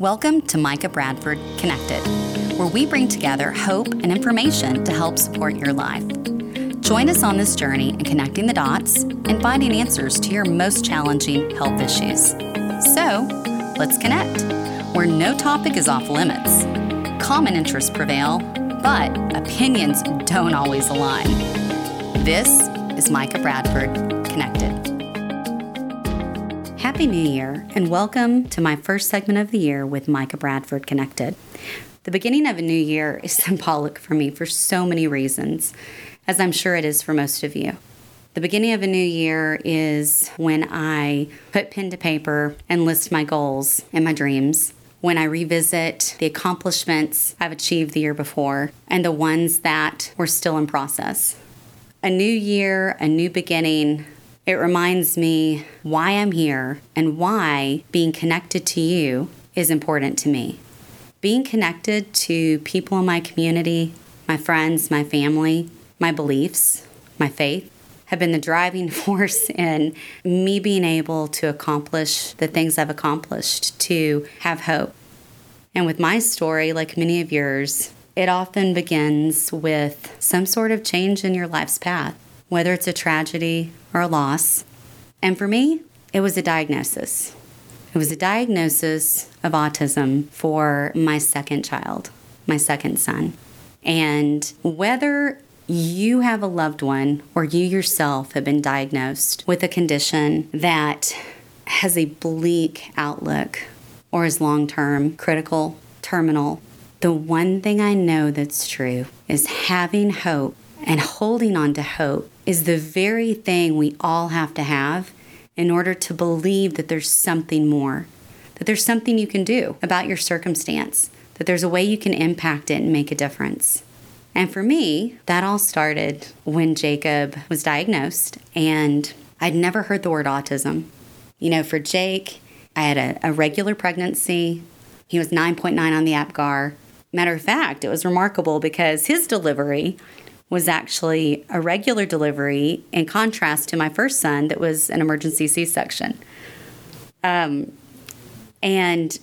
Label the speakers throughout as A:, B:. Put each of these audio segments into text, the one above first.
A: Welcome to Micah Bradford Connected, where we bring together hope and information to help support your life. Join us on this journey in connecting the dots and finding answers to your most challenging health issues. So, let's connect, where no topic is off limits. Common interests prevail, but opinions don't always align. This is Micah Bradford Connected. Happy New Year, and welcome to my first segment of the year with Micah Bradford Connected. The beginning of a new year is symbolic for me for so many reasons, as I'm sure it is for most of you. The beginning of a new year is when I put pen to paper and list my goals and my dreams, when I revisit the accomplishments I've achieved the year before and the ones that were still in process. A new year, a new beginning, it reminds me why I'm here and why being connected to you is important to me. Being connected to people in my community, my friends, my family, my beliefs, my faith have been the driving force in me being able to accomplish the things I've accomplished, to have hope. And with my story, like many of yours, it often begins with some sort of change in your life's path whether it's a tragedy or a loss. And for me, it was a diagnosis. It was a diagnosis of autism for my second child, my second son. And whether you have a loved one or you yourself have been diagnosed with a condition that has a bleak outlook or is long term, critical, terminal, the one thing I know that's true is having hope and holding on to hope is the very thing we all have to have in order to believe that there's something more, that there's something you can do about your circumstance, that there's a way you can impact it and make a difference. And for me, that all started when Jacob was diagnosed, and I'd never heard the word autism. You know, for Jake, I had a, a regular pregnancy. He was 9.9 on the APGAR. Matter of fact, it was remarkable because his delivery was actually a regular delivery in contrast to my first son that was an emergency C-section. Um, and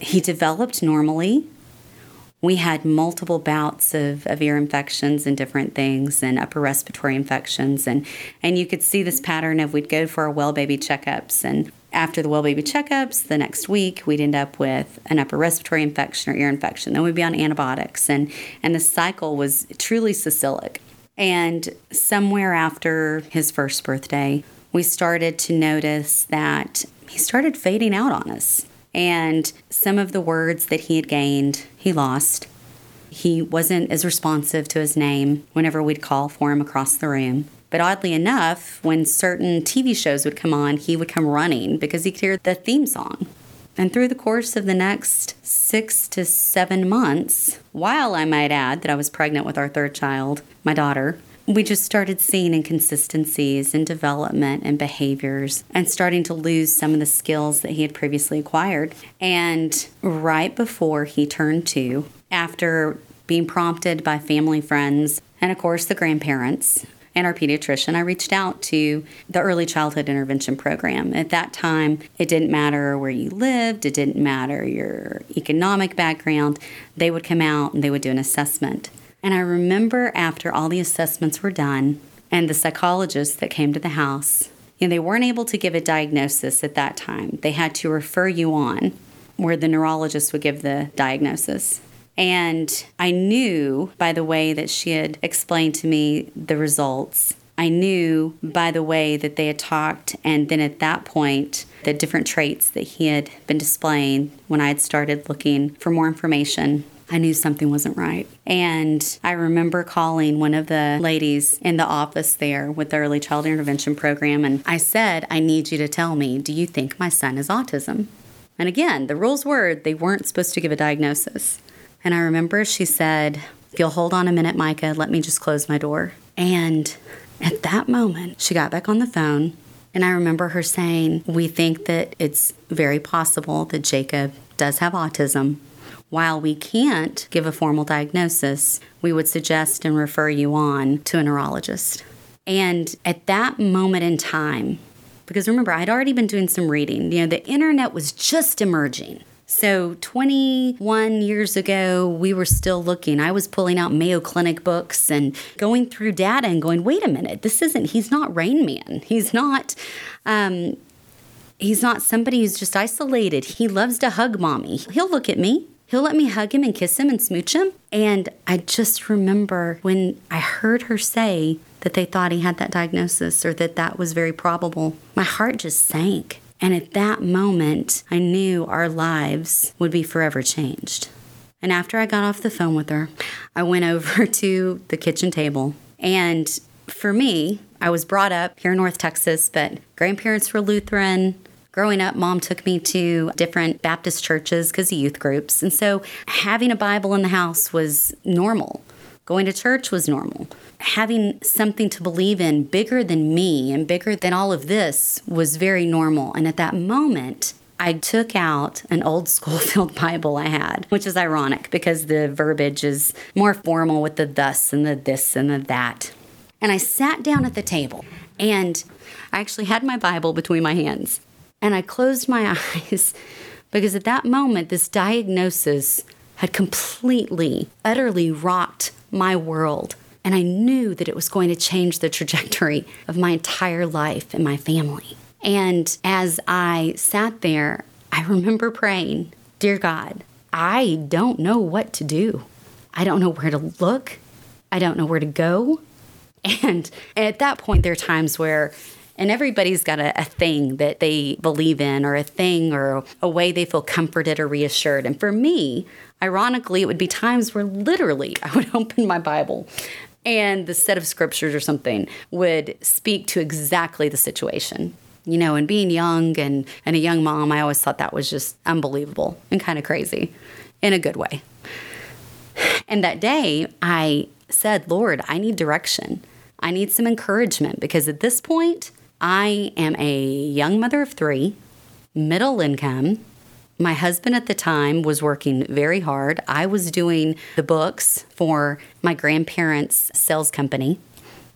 A: he developed normally. We had multiple bouts of, of ear infections and different things and upper respiratory infections. And, and you could see this pattern of we'd go for our well baby checkups and after the well baby checkups, the next week we'd end up with an upper respiratory infection or ear infection. Then we'd be on antibiotics, and and the cycle was truly cyclic. And somewhere after his first birthday, we started to notice that he started fading out on us. And some of the words that he had gained, he lost. He wasn't as responsive to his name whenever we'd call for him across the room. But oddly enough, when certain TV shows would come on, he would come running because he could hear the theme song. And through the course of the next six to seven months, while I might add that I was pregnant with our third child, my daughter, we just started seeing inconsistencies in development and behaviors and starting to lose some of the skills that he had previously acquired. And right before he turned two, after being prompted by family friends and, of course, the grandparents, and our pediatrician, I reached out to the early childhood intervention program. At that time, it didn't matter where you lived, it didn't matter your economic background. They would come out and they would do an assessment. And I remember after all the assessments were done and the psychologists that came to the house, know, they weren't able to give a diagnosis at that time. They had to refer you on where the neurologist would give the diagnosis. And I knew by the way that she had explained to me the results. I knew by the way that they had talked, and then at that point, the different traits that he had been displaying when I had started looking for more information. I knew something wasn't right. And I remember calling one of the ladies in the office there with the early child intervention program, and I said, I need you to tell me, do you think my son has autism? And again, the rules were they weren't supposed to give a diagnosis. And I remember she said, If you'll hold on a minute, Micah, let me just close my door. And at that moment, she got back on the phone. And I remember her saying, We think that it's very possible that Jacob does have autism. While we can't give a formal diagnosis, we would suggest and refer you on to a neurologist. And at that moment in time, because remember, I'd already been doing some reading, you know, the internet was just emerging. So, 21 years ago, we were still looking. I was pulling out Mayo Clinic books and going through data and going, wait a minute, this isn't, he's not Rain Man. He's not, um, he's not somebody who's just isolated. He loves to hug mommy. He'll look at me. He'll let me hug him and kiss him and smooch him. And I just remember when I heard her say that they thought he had that diagnosis or that that was very probable, my heart just sank. And at that moment, I knew our lives would be forever changed. And after I got off the phone with her, I went over to the kitchen table. And for me, I was brought up here in North Texas, but grandparents were Lutheran. Growing up, mom took me to different Baptist churches because of youth groups. And so having a Bible in the house was normal. Going to church was normal. Having something to believe in bigger than me and bigger than all of this was very normal. And at that moment, I took out an old Scofield Bible I had, which is ironic because the verbiage is more formal with the thus and the this and the that. And I sat down at the table and I actually had my Bible between my hands. And I closed my eyes because at that moment, this diagnosis had completely, utterly rocked my world. And I knew that it was going to change the trajectory of my entire life and my family. And as I sat there, I remember praying, Dear God, I don't know what to do. I don't know where to look. I don't know where to go. And at that point, there are times where and everybody's got a, a, thing that they believe in, or a thing, or a way they feel comforted or reassured. And for me, ironically, it would be times where literally I would open my Bible and the set of scriptures or something would speak to exactly the situation. You know, and being young and, and a young mom, I always thought that was just unbelievable and kind of crazy in a good way. And that day, I said, Lord, I need direction. I need some encouragement because at this point, I am a young mother of three, middle income. My husband at the time was working very hard. I was doing the books for my grandparents' sales company.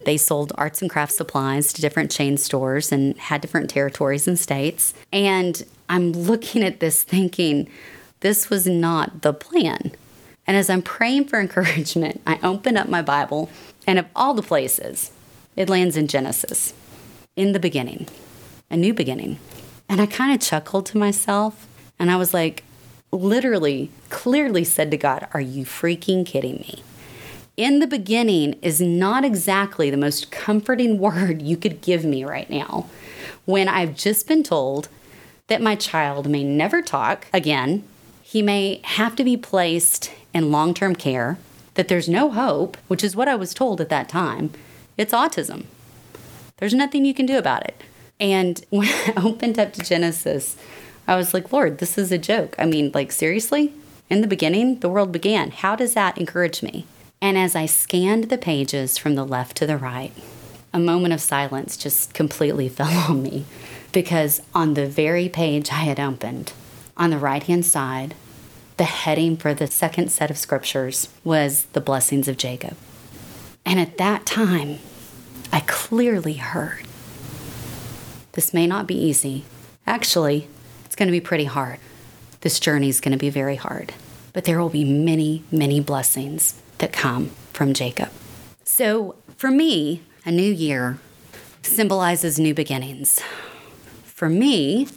A: They sold arts and crafts supplies to different chain stores and had different territories and states. And I'm looking at this thinking, this was not the plan. And as I'm praying for encouragement, I open up my Bible, and of all the places, it lands in Genesis in the beginning, a new beginning. And I kind of chuckled to myself and I was like, literally, clearly said to God, Are you freaking kidding me? In the beginning is not exactly the most comforting word you could give me right now when I've just been told that my child may never talk again, he may have to be placed in long term care, that there's no hope, which is what I was told at that time. It's autism. There's nothing you can do about it. And when I opened up to Genesis, I was like, Lord, this is a joke. I mean, like, seriously? In the beginning, the world began. How does that encourage me? And as I scanned the pages from the left to the right, a moment of silence just completely fell on me because on the very page I had opened, on the right hand side, the heading for the second set of scriptures was the blessings of Jacob. And at that time, I clearly heard. This may not be easy. Actually, it's going to be pretty hard. This journey is going to be very hard. But there will be many, many blessings that come from Jacob. So, for me, a new year symbolizes new beginnings. For me,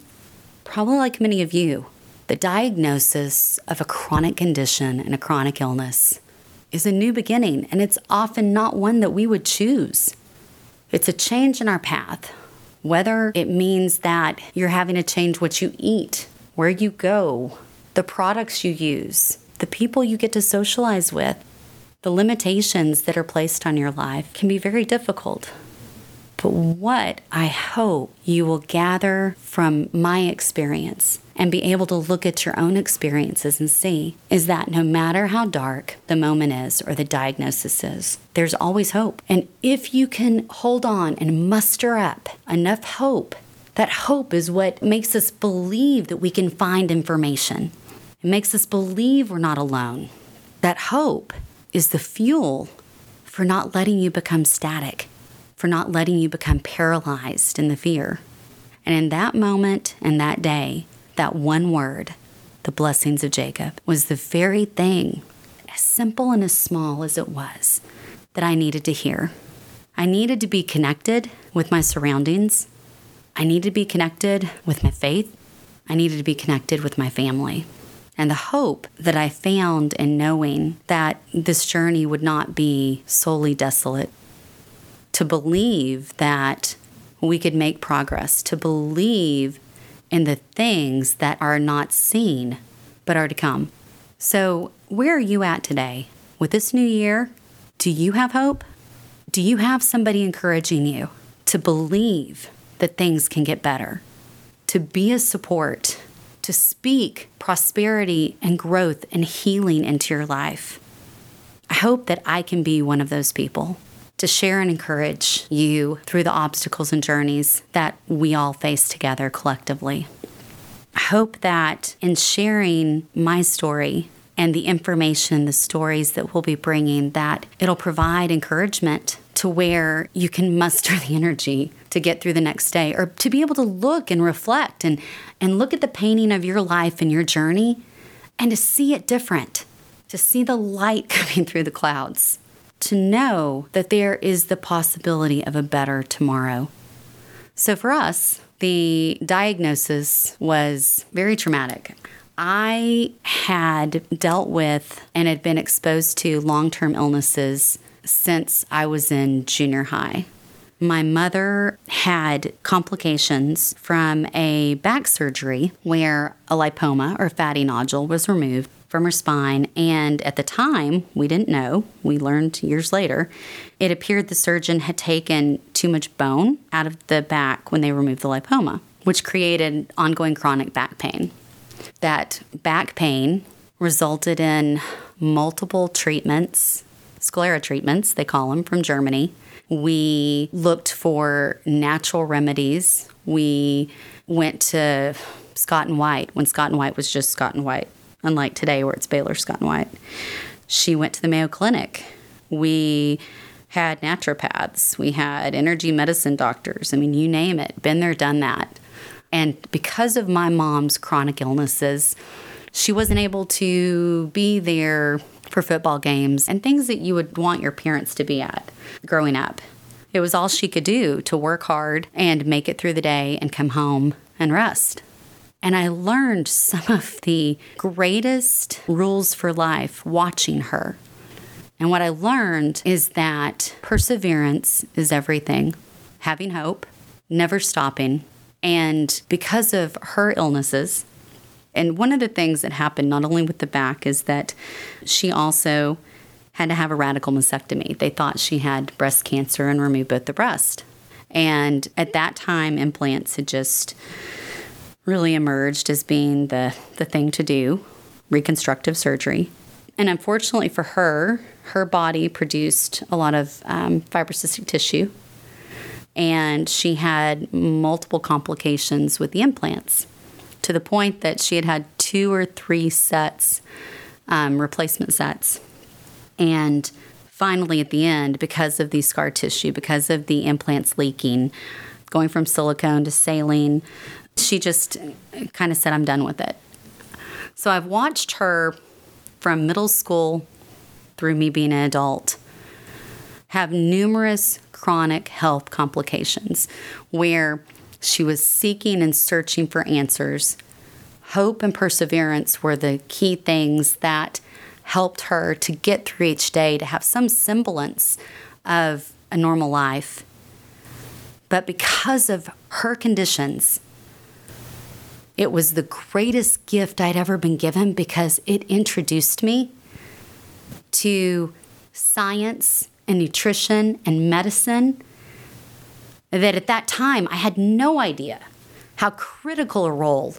A: probably like many of you, the diagnosis of a chronic condition and a chronic illness is a new beginning, and it's often not one that we would choose. It's a change in our path, whether it means that you're having to change what you eat, where you go, the products you use, the people you get to socialize with, the limitations that are placed on your life can be very difficult. But what I hope you will gather from my experience and be able to look at your own experiences and see is that no matter how dark the moment is or the diagnosis is, there's always hope. And if you can hold on and muster up enough hope, that hope is what makes us believe that we can find information. It makes us believe we're not alone. That hope is the fuel for not letting you become static, for not letting you become paralyzed in the fear. And in that moment and that day, that one word the blessings of Jacob, was the very thing, as simple and as small as it was, that I needed to hear. I needed to be connected with my surroundings. I needed to be connected with my faith. I needed to be connected with my family. And the hope that I found in knowing that this journey would not be solely desolate, to believe that we could make progress, to believe in the things that are not seen but are to come. So, where are you at today? With this new year, do you have hope? Do you have somebody encouraging you to believe that things can get better? To be a support, to speak prosperity and growth and healing into your life? I hope that I can be one of those people to share and encourage you through the obstacles and journeys that we all face together collectively. I hope that in sharing my story and the information, the stories that we'll be bringing, that it'll provide encouragement to where you can muster the energy to get through the next day or to be able to look and reflect and, and look at the painting of your life and your journey and to see it different, to see the light coming through the clouds to know that there is the possibility of a better tomorrow. So for us, the diagnosis was very traumatic. I had dealt with and had been exposed to long term illnesses since I was in junior high. My mother had complications from a back surgery where a lipoma or fatty nodule was removed from her spine. And at the time, we didn't know. We learned years later. It appeared the surgeon had taken too much bone out of the back when they removed the lipoma, which created ongoing chronic back pain. That back pain resulted in multiple treatments, sclera treatments, they call them, from Germany. We looked for natural remedies. We went to Scott and White when Scott and White was just Scott and White unlike today where it's Baylor Scott and White. She went to the Mayo Clinic. We had naturopaths, we had energy medicine doctors. I mean, you name it, been there, done that. And because of my mom's chronic illnesses, she wasn't able to be there for football games and things that you would want your parents to be at growing up. It was all she could do to work hard and make it through the day and come home and rest. And I learned some of the greatest rules for life watching her. And what I learned is that perseverance is everything, having hope, never stopping. And because of her illnesses, and one of the things that happened not only with the back is that she also had to have a radical mastectomy. They thought she had breast cancer and removed both the breast. And at that time, implants had just really emerged as being the, the thing to do reconstructive surgery. And unfortunately for her, her body produced a lot of um, fibrocystic tissue, and she had multiple complications with the implants to the point that she had had two or three sets, um, replacement sets. And finally, at the end, because of the scar tissue, because of the implants leaking, going from silicone to saline, she just kind of said, I'm done with it. So I've watched her from middle school through me being an adult have numerous chronic health complications where she was seeking and searching for answers. Hope and perseverance were the key things that helped her to get through each day, to have some semblance of a normal life. But because of her conditions, it was the greatest gift I'd ever been given because it introduced me to science and nutrition and medicine that at that time I had no idea how critical a role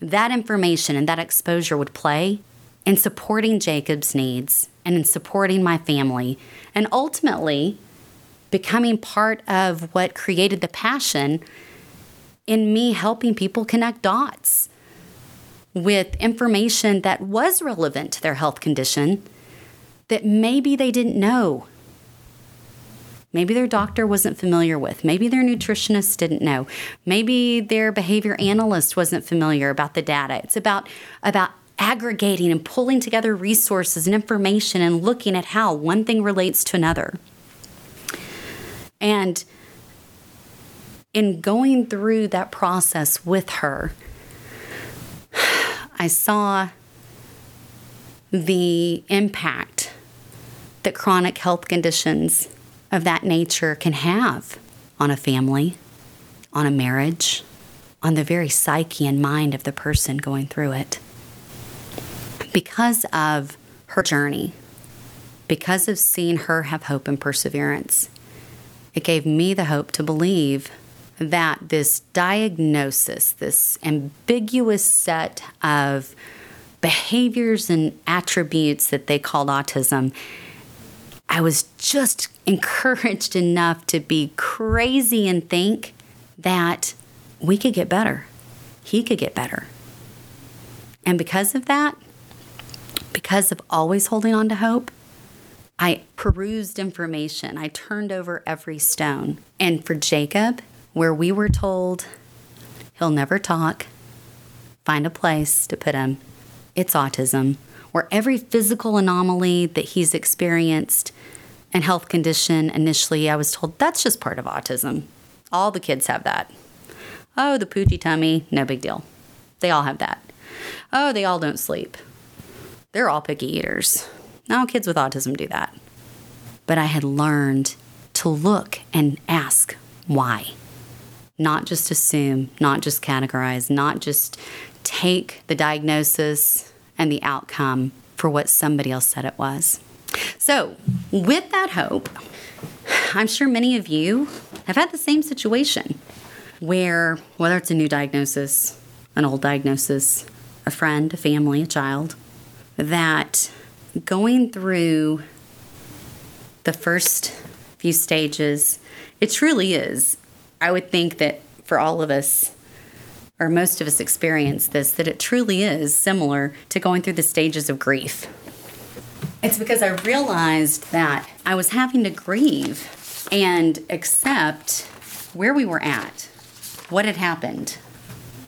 A: that information and that exposure would play in supporting Jacob's needs and in supporting my family and ultimately becoming part of what created the passion in me helping people connect dots with information that was relevant to their health condition that maybe they didn't know. Maybe their doctor wasn't familiar with. Maybe their nutritionist didn't know. Maybe their behavior analyst wasn't familiar about the data. It's about about aggregating and pulling together resources and information and looking at how one thing relates to another. And in going through that process with her, I saw the impact that chronic health conditions of that nature can have on a family, on a marriage, on the very psyche and mind of the person going through it. Because of her journey, because of seeing her have hope and perseverance, it gave me the hope to believe that this diagnosis, this ambiguous set of behaviors and attributes that they called autism, I was just encouraged enough to be crazy and think that we could get better. He could get better. And because of that, because of always holding on to hope, I perused information. I turned over every stone. And for Jacob, where we were told he'll never talk, find a place to put him, it's autism, where every physical anomaly that he's experienced and health condition initially, I was told that's just part of autism. All the kids have that. Oh, the poochy tummy, no big deal. They all have that. Oh, they all don't sleep. They're all picky eaters. No, kids with autism do that. But I had learned to look and ask why. Not just assume, not just categorize, not just take the diagnosis and the outcome for what somebody else said it was. So, with that hope, I'm sure many of you have had the same situation where, whether it's a new diagnosis, an old diagnosis, a friend, a family, a child, that going through the first few stages, it truly is. I would think that for all of us, or most of us experience this, that it truly is similar to going through the stages of grief. It's because I realized that I was having to grieve and accept where we were at, what had happened,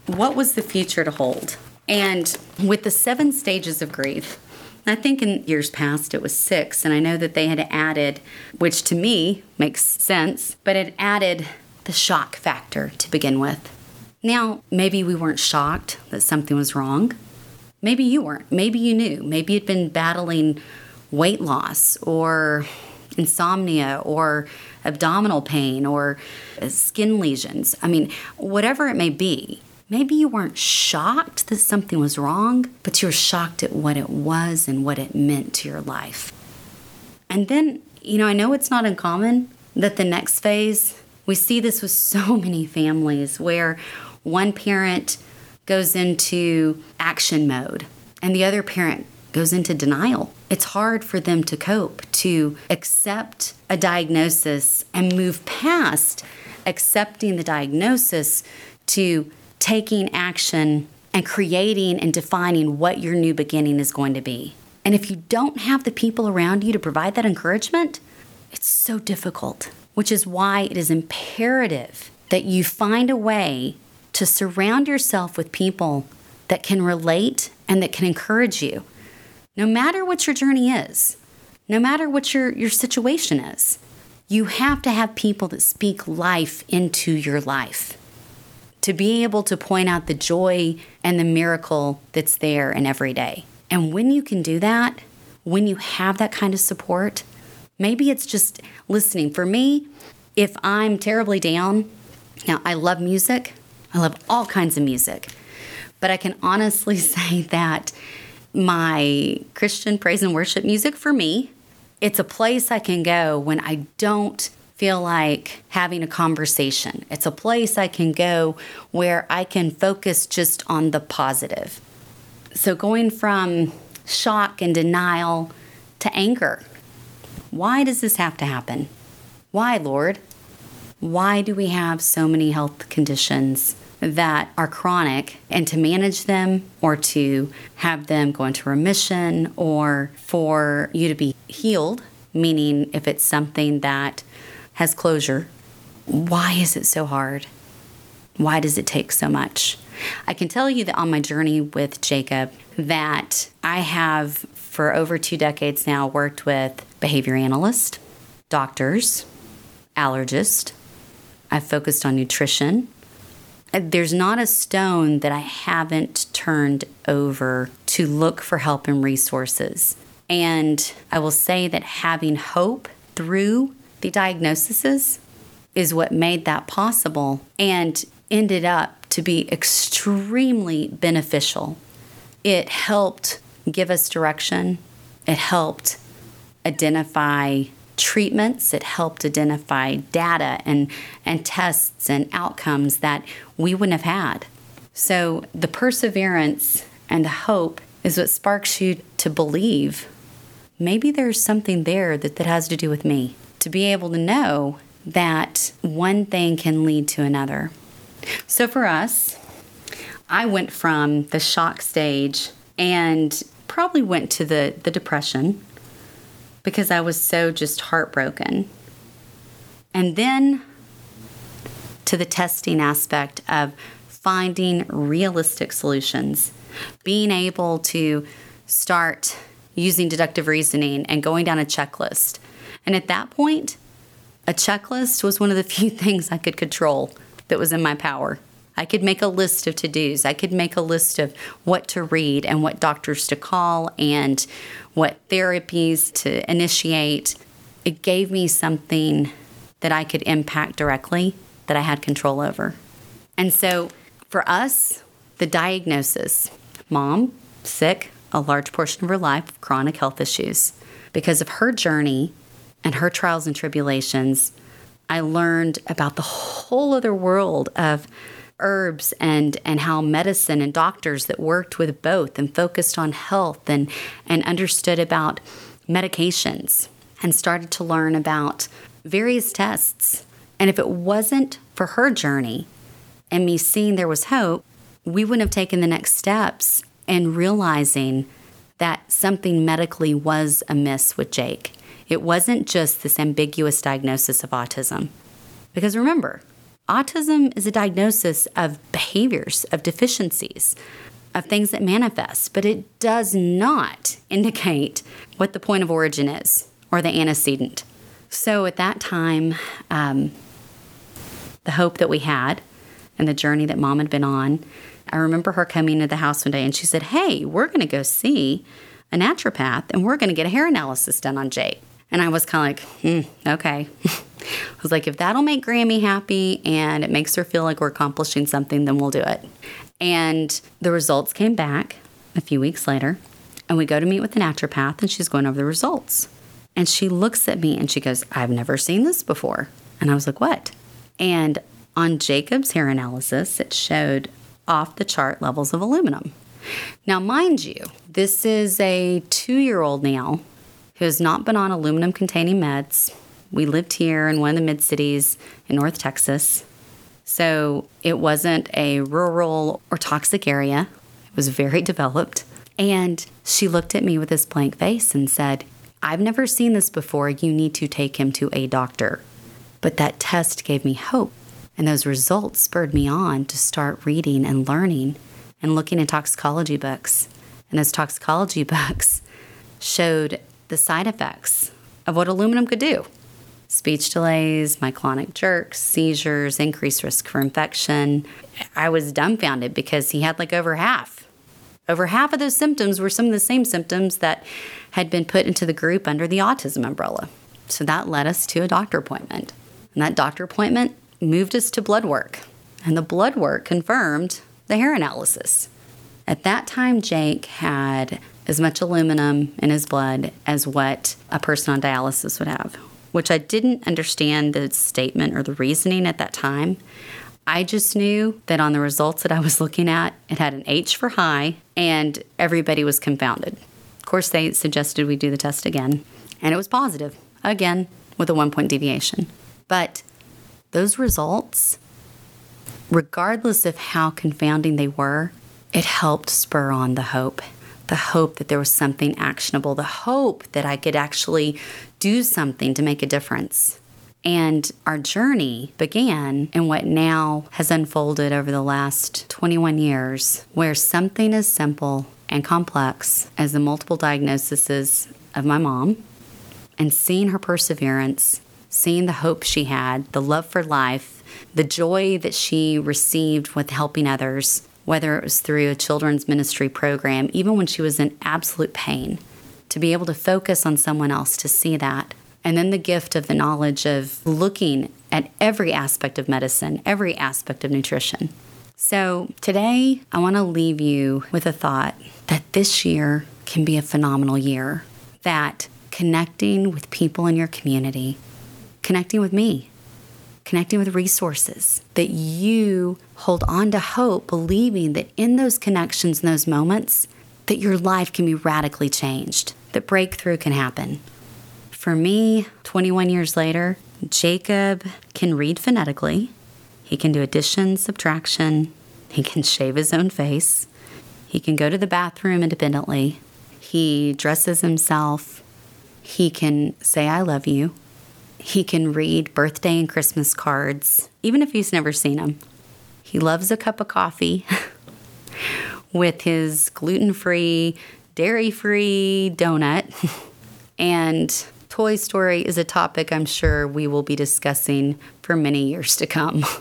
A: what was the future to hold. And with the seven stages of grief, I think in years past it was six, and I know that they had added, which to me makes sense, but it added the shock factor to begin with. Now, maybe we weren't shocked that something was wrong. Maybe you weren't. Maybe you knew. Maybe you'd been battling weight loss or insomnia or abdominal pain or skin lesions. I mean, whatever it may be, maybe you weren't shocked that something was wrong, but you were shocked at what it was and what it meant to your life. And then, you know, I know it's not uncommon that the next phase, we see this with so many families where one parent goes into action mode and the other parent goes into denial. It's hard for them to cope, to accept a diagnosis and move past accepting the diagnosis to taking action and creating and defining what your new beginning is going to be. And if you don't have the people around you to provide that encouragement, it's so difficult, which is why it is imperative that you find a way to surround yourself with people that can relate and that can encourage you no matter what your journey is, no matter what your, your situation is, you have to have people that speak life into your life to be able to point out the joy and the miracle that's there in every day. And when you can do that, when you have that kind of support, maybe it's just listening. For me, if I'm terribly down, now I love music, I love all kinds of music, but I can honestly say that my Christian praise and worship music for me. It's a place I can go when I don't feel like having a conversation. It's a place I can go where I can focus just on the positive. So, going from shock and denial to anger. Why does this have to happen? Why, Lord? Why do we have so many health conditions? that are chronic and to manage them or to have them go into remission or for you to be healed, meaning if it's something that has closure, why is it so hard? Why does it take so much? I can tell you that on my journey with Jacob that I have for over 2 decades now worked with behavior analysts, doctors, allergists. I've focused on nutrition. Uh, there's not a stone that I haven't turned over to look for help and resources. And I will say that having hope through the diagnoses is what made that possible and ended up to be extremely beneficial. It helped give us direction, it helped identify treatments, it helped identify data and, and tests and outcomes that we wouldn't have had. So the perseverance and the hope is what sparks you to believe maybe there's something there that, that has to do with me. To be able to know that one thing can lead to another. So for us, I went from the shock stage and probably went to the, the depression because I was so just heartbroken. And then to the testing aspect of finding realistic solutions, being able to start using deductive reasoning and going down a checklist. And at that point, a checklist was one of the few things I could control that was in my power. I could make a list of to dos. I could make a list of what to read and what doctors to call and what therapies to initiate. It gave me something that I could impact directly that I had control over. And so for us, the diagnosis mom, sick, a large portion of her life, chronic health issues. Because of her journey and her trials and tribulations, I learned about the whole other world of herbs and and how medicine and doctors that worked with both and focused on health and and understood about medications and started to learn about various tests. And if it wasn't for her journey and me seeing there was hope, we wouldn't have taken the next steps and realizing that something medically was amiss with Jake. It wasn't just this ambiguous diagnosis of autism. Because remember, autism is a diagnosis of behaviors, of deficiencies, of things that manifest, but it does not indicate what the point of origin is or the antecedent. So at that time, um, the hope that we had and the journey that mom had been on I remember her coming into the house one day and she said, Hey, we're going to go see a naturopath and we're going to get a hair analysis done on Jake. And I was kind of like, hmm, okay. I was like, if that'll make Grammy happy and it makes her feel like we're accomplishing something, then we'll do it. And the results came back a few weeks later. And we go to meet with the naturopath and she's going over the results. And she looks at me and she goes, I've never seen this before. And I was like, what? And on Jacob's hair analysis, it showed off the chart levels of aluminum. Now, mind you, this is a two year old now who has not been on aluminum containing meds. We lived here in one of the mid cities in North Texas. So it wasn't a rural or toxic area, it was very developed. And she looked at me with this blank face and said, I've never seen this before. You need to take him to a doctor. But that test gave me hope and those results spurred me on to start reading and learning and looking at toxicology books. And those toxicology books showed the side effects of what aluminum could do speech delays, myoclonic jerks, seizures, increased risk for infection. I was dumbfounded because he had like over half. Over half of those symptoms were some of the same symptoms that had been put into the group under the autism umbrella. So that led us to a doctor appointment. And that doctor appointment moved us to blood work, and the blood work confirmed the hair analysis. At that time, Jake had as much aluminum in his blood as what a person on dialysis would have, which I didn't understand the statement or the reasoning at that time. I just knew that on the results that I was looking at, it had an H for high, and everybody was confounded. Of course, they suggested we do the test again, and it was positive, again, with a one point deviation. But those results, regardless of how confounding they were, it helped spur on the hope. The hope that there was something actionable, the hope that I could actually do something to make a difference. And our journey began in what now has unfolded over the last 21 years, where something as simple and complex as the multiple diagnoses of my mom and seeing her perseverance, seeing the hope she had, the love for life, the joy that she received with helping others, whether it was through a children's ministry program, even when she was in absolute pain, to be able to focus on someone else to see that and then the gift of the knowledge of looking at every aspect of medicine, every aspect of nutrition. So today, I want to leave you with a thought that this year can be a phenomenal year, that connecting with people in your community, connecting with me, connecting with resources, that you hold on to hope, believing that in those connections, in those moments, that your life can be radically changed, that breakthrough can happen. For me, 21 years later, Jacob can read phonetically. He can do addition, subtraction. He can shave his own face. He can go to the bathroom independently. He dresses himself. He can say, I love you. He can read birthday and Christmas cards, even if he's never seen them. He loves a cup of coffee with his gluten free, dairy free donut. and Toy Story is a topic I'm sure we will be discussing for many years to come.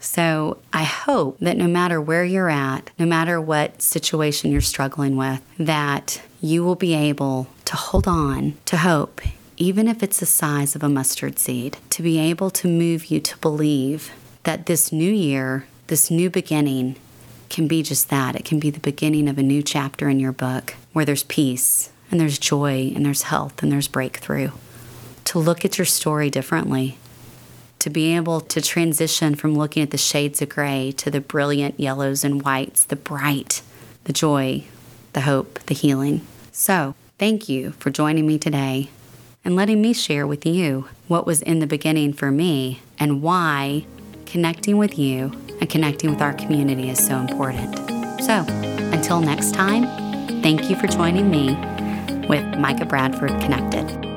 A: So I hope that no matter where you're at, no matter what situation you're struggling with, that you will be able to hold on to hope, even if it's the size of a mustard seed, to be able to move you to believe that this new year, this new beginning, can be just that. It can be the beginning of a new chapter in your book where there's peace, and there's joy and there's health and there's breakthrough. To look at your story differently, to be able to transition from looking at the shades of gray to the brilliant yellows and whites, the bright, the joy, the hope, the healing. So, thank you for joining me today and letting me share with you what was in the beginning for me and why connecting with you and connecting with our community is so important. So, until next time, thank you for joining me with Micah Bradford Connected.